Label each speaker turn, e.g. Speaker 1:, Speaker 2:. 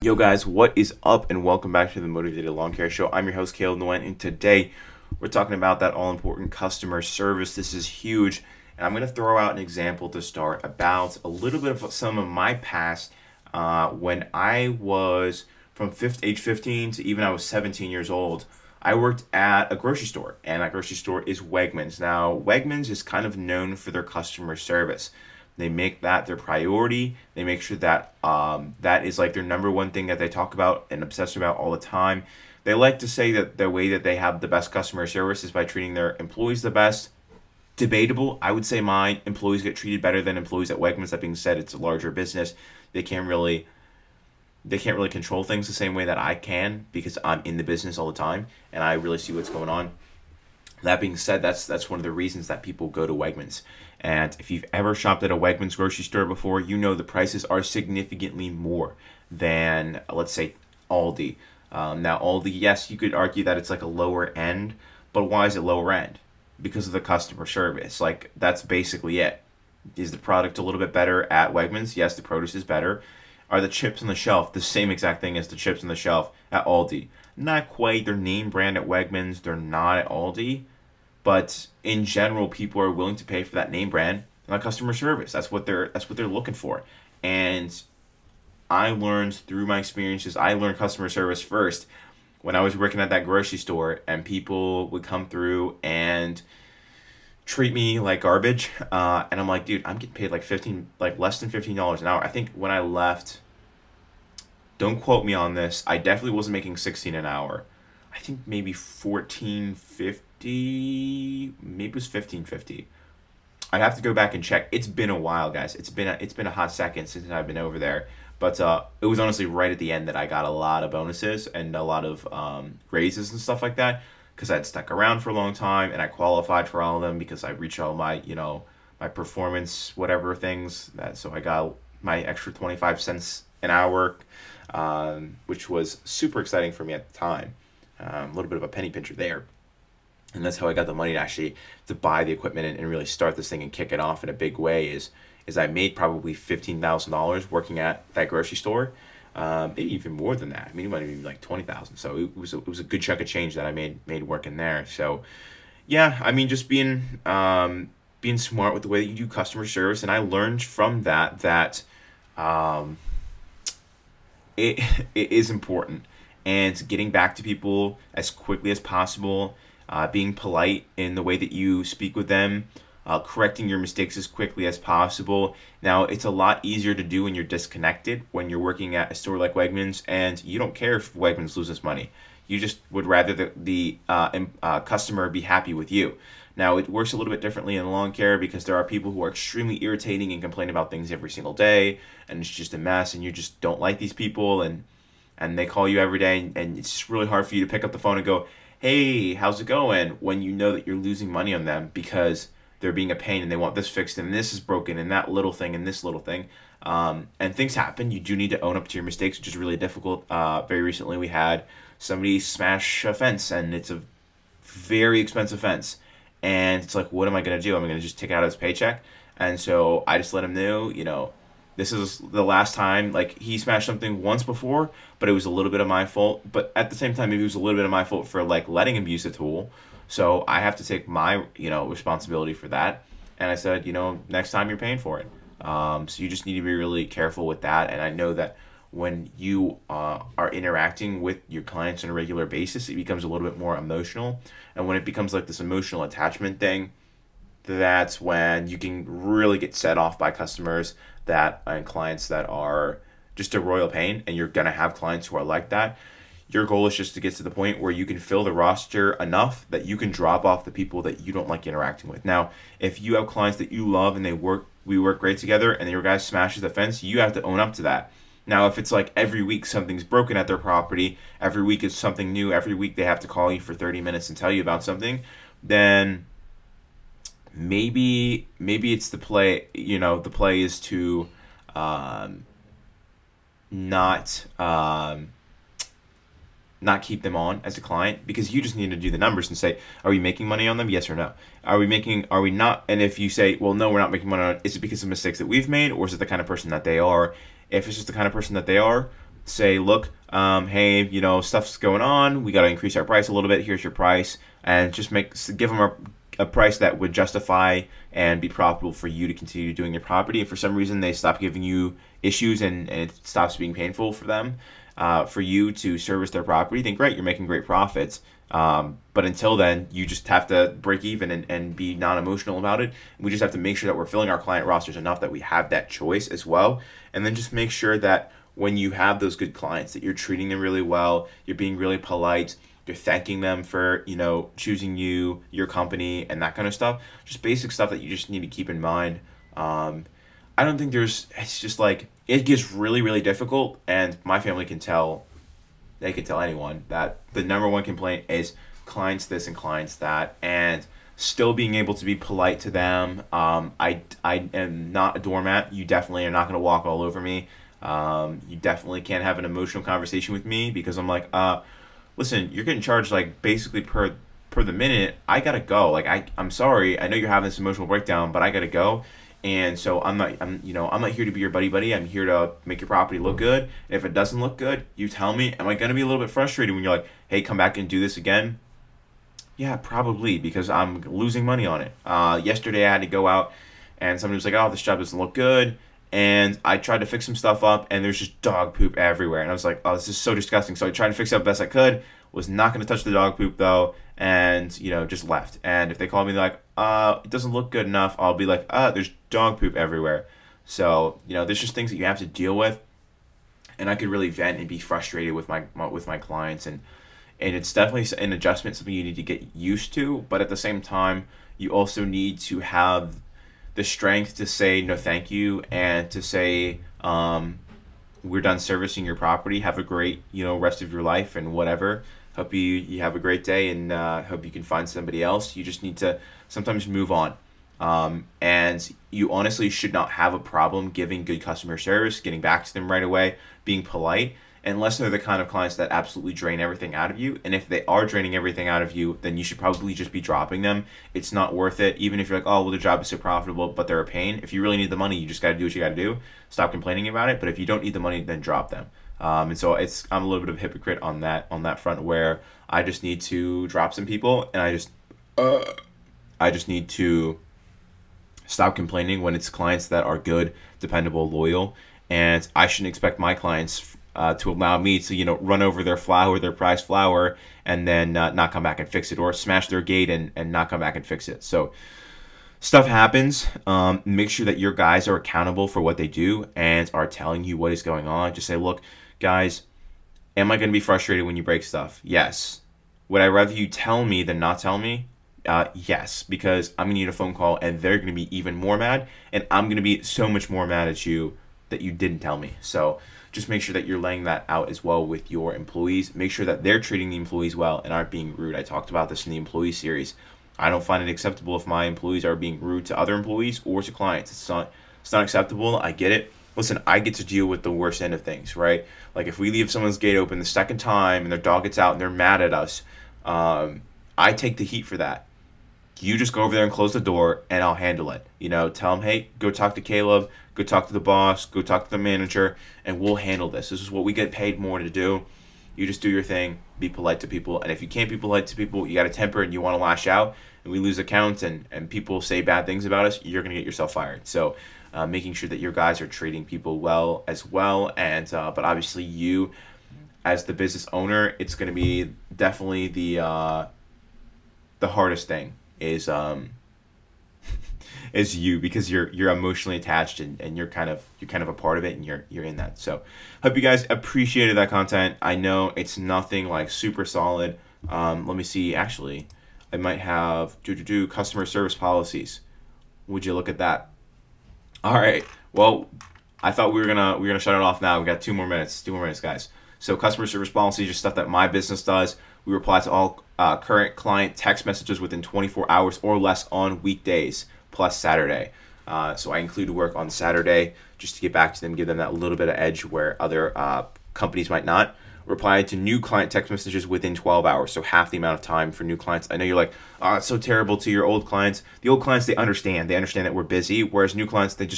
Speaker 1: Yo, guys, what is up? And welcome back to the Mowtivated Lawn Care Show. I'm your host, Caleb Nguyen, and today we're talking about that all important customer service. This is huge, and I'm going to throw out an example to start about a little bit of some of my past uh, when I was from fifth, age 15 to even I was 17 years old. I worked at a grocery store, and that grocery store is Wegmans. Now, Wegmans is kind of known for their customer service. They make that their priority. They make sure that um, that is like their number one thing that they talk about and obsess about all the time. They like to say that the way that they have the best customer service is by treating their employees the best. Debatable. I would say my employees get treated better than employees at Wegmans. That being said, it's a larger business. They can't really they can't really control things the same way that I can because I'm in the business all the time and I really see what's going on. That being said, that's that's one of the reasons that people go to Wegmans. And if you've ever shopped at a Wegmans grocery store before, you know the prices are significantly more than let's say Aldi. Um, now Aldi, yes, you could argue that it's like a lower end, but why is it lower end? Because of the customer service. Like that's basically it. Is the product a little bit better at Wegmans? Yes, the produce is better. Are the chips on the shelf the same exact thing as the chips on the shelf at Aldi? Not quite. They're name brand at Wegmans. They're not at Aldi. But in general, people are willing to pay for that name brand and that customer service. That's what they're that's what they're looking for. And I learned through my experiences, I learned customer service first when I was working at that grocery store and people would come through and treat me like garbage. Uh, and I'm like, dude, I'm getting paid like 15, like less than $15 an hour. I think when I left, don't quote me on this. I definitely wasn't making 16 an hour. I think maybe 1450, maybe it was 1550. I'd have to go back and check. It's been a while, guys. It's been a, it's been a hot second since I've been over there. But uh, it was honestly right at the end that I got a lot of bonuses and a lot of um, raises and stuff like that because I'd stuck around for a long time and I qualified for all of them because I reached all my you know my performance whatever things that so I got my extra 25 cents an hour um, which was super exciting for me at the time. Um, a little bit of a penny pincher there. And that's how I got the money to actually to buy the equipment and, and really start this thing and kick it off in a big way. Is is I made probably fifteen thousand dollars working at that grocery store, um, maybe even more than that. I mean, it might be like twenty thousand. So it was a, it was a good chunk of change that I made made working there. So, yeah, I mean, just being um, being smart with the way that you do customer service, and I learned from that that um, it, it is important. And getting back to people as quickly as possible uh, being polite in the way that you speak with them uh, correcting your mistakes as quickly as possible. Now it's a lot easier to do when you're disconnected when you're working at a store like wegmans and you don't care if wegmans loses money you just would rather the, the uh, uh, customer be happy with you now, it works a little bit differently in lawn care because there are people who are extremely irritating and complain about things every single day, and it's just a mess, and you just don't like these people, and and they call you every day, and, and it's really hard for you to pick up the phone and go, "Hey, how's it going?" When you know that you're losing money on them because they're being a pain and they want this fixed and this is broken and that little thing and this little thing. Um, and things happen. You do need to own up to your mistakes, which is really difficult. Uh, very recently, we had somebody smash a fence, and it's a very expensive fence and it's like, what am I gonna do? Am I gonna just take out his paycheck? And so I just let him know, you know, this is the last time. Like he smashed something once before, but it was a little bit of my fault. But at the same time, maybe it was a little bit of my fault for like letting him use the tool. So I have to take my, you know, responsibility for that. And I said, you know, next time you're paying for it. Um, so you just need to be really careful with that. And I know that when you uh, are interacting with your clients on a regular basis, it becomes a little bit more emotional. And when it becomes like this emotional attachment thing, that's when you can really get set off by customers that and clients that are just a royal pain. And you're gonna have clients who are like that. Your goal is just to get to the point where you can fill the roster enough that you can drop off the people that you don't like interacting with. Now, if you have clients that you love and they work, we work great together, and your guy smashes the fence, you have to own up to that now, if it's like every week something's broken at their property, every week is something new, every week they have to call you for 30 minutes and tell you about something, then maybe maybe it's the play, you know, the play is to um, not um, not keep them on as a client because you just need to do the numbers and say, are we making money on them? Yes or no. Are we making? Are we not? And if you say, well, no, we're not making money on. Is it because of mistakes that we've made, or is it the kind of person that they are? If it's just the kind of person that they are, say, look, um, hey, you know, stuff's going on. We got to increase our price a little bit. Here's your price, and just make give them a, a price that would justify and be profitable for you to continue doing your property. If for some reason they stop giving you issues and, and it stops being painful for them, uh, for you to service their property, then great, you're making great profits. Um, but until then, you just have to break even and, and be non emotional about it. We just have to make sure that we're filling our client rosters enough that we have that choice as well. And then just make sure that when you have those good clients, that you're treating them really well, you're being really polite, you're thanking them for, you know, choosing you, your company, and that kind of stuff. Just basic stuff that you just need to keep in mind. Um, I don't think there's, it's just like, it gets really, really difficult. And my family can tell they can tell anyone that the number one complaint is clients this and clients that, and still being able to be polite to them. Um, I, I am not a doormat. You definitely are not going to walk all over me. Um, you definitely can't have an emotional conversation with me because I'm like, uh, listen, you're getting charged like basically per per the minute. I gotta go. Like I, I'm sorry. I know you're having this emotional breakdown, but I gotta go. And so I'm not I'm you know I'm not here to be your buddy buddy. I'm here to make your property look good. And if it doesn't look good, you tell me. Am I gonna be a little bit frustrated when you're like, hey, come back and do this again? Yeah, probably because I'm losing money on it. Uh, yesterday I had to go out and somebody was like, oh, this job doesn't look good. And I tried to fix some stuff up and there's just dog poop everywhere. And I was like, oh, this is so disgusting. So I tried to fix it up best I could. Was not going to touch the dog poop though. And, you know, just left. And if they call me like, uh, it doesn't look good enough, I'll be like, uh, there's dog poop everywhere. So, you know, there's just things that you have to deal with. And I could really vent and be frustrated with my, my with my clients and and it's definitely an adjustment something you need to get used to, but at the same time, you also need to have the strength to say no thank you and to say um, we're done servicing your property. Have a great, you know, rest of your life and whatever. Hope you you have a great day and uh, hope you can find somebody else. You just need to sometimes move on. Um, and you honestly should not have a problem giving good customer service, getting back to them right away, being polite, unless they're the kind of clients that absolutely drain everything out of you. And if they are draining everything out of you, then you should probably just be dropping them. It's not worth it, even if you're like, oh, well, the job is so profitable, but they're a pain. If you really need the money, you just got to do what you got to do. Stop complaining about it. But if you don't need the money, then drop them. Um, and so it's I'm a little bit of a hypocrite on that on that front where I just need to drop some people and I just uh, I just need to stop complaining when it's clients that are good, dependable, loyal, and I shouldn't expect my clients uh, to allow me to you know run over their flower, their prized flower, and then uh, not come back and fix it, or smash their gate and and not come back and fix it. So stuff happens. Um, make sure that your guys are accountable for what they do and are telling you what is going on. Just say, look, guys, am I going to be frustrated when you break stuff? Yes. Would I rather you tell me than not tell me? Uh, yes, because I'm gonna need a phone call, and they're gonna be even more mad, and I'm gonna be so much more mad at you that you didn't tell me. So just make sure that you're laying that out as well with your employees. Make sure that they're treating the employees well and aren't being rude. I talked about this in the employee series. I don't find it acceptable if my employees are being rude to other employees or to clients. It's not it's not acceptable. I get it. Listen, I get to deal with the worst end of things, right? Like if we leave someone's gate open the second time and their dog gets out and they're mad at us, um, I take the heat for that you just go over there and close the door and I'll handle it. You know, tell them, hey, go talk to Caleb, go talk to the boss, go talk to the manager, and we'll handle this. This is what we get paid more to do. You just do your thing, be polite to people. And if you can't be polite to people, you got a temper and you want to lash out, and we lose accounts and, and people say bad things about us, you're going to get yourself fired. So, uh, making sure that your guys are treating people well as well. And, uh, but obviously, you as the business owner, it's going to be definitely the, uh, the hardest thing is um is you because you're you're emotionally attached and, and you're kind of you're kind of a part of it and you're you're in that. So hope you guys appreciated that content. I know it's nothing like super solid. Um, let me see. Actually, I might have do do do customer service policies. Would you look at that? All right. Well, I thought we were gonna we were gonna shut it off now. We got two more minutes. Two more minutes, guys. So customer service policies are stuff that my business does. We reply to all uh, current client text messages within 24 hours or less on weekdays plus Saturday. Uh, so I include work on Saturday just to get back to them, give them that little bit of edge where other uh, companies might not. Reply to new client text messages within 12 hours, so half the amount of time for new clients. I know you're like, oh, it's so terrible to your old clients. The old clients, they understand. They understand that we're busy, whereas new clients, they just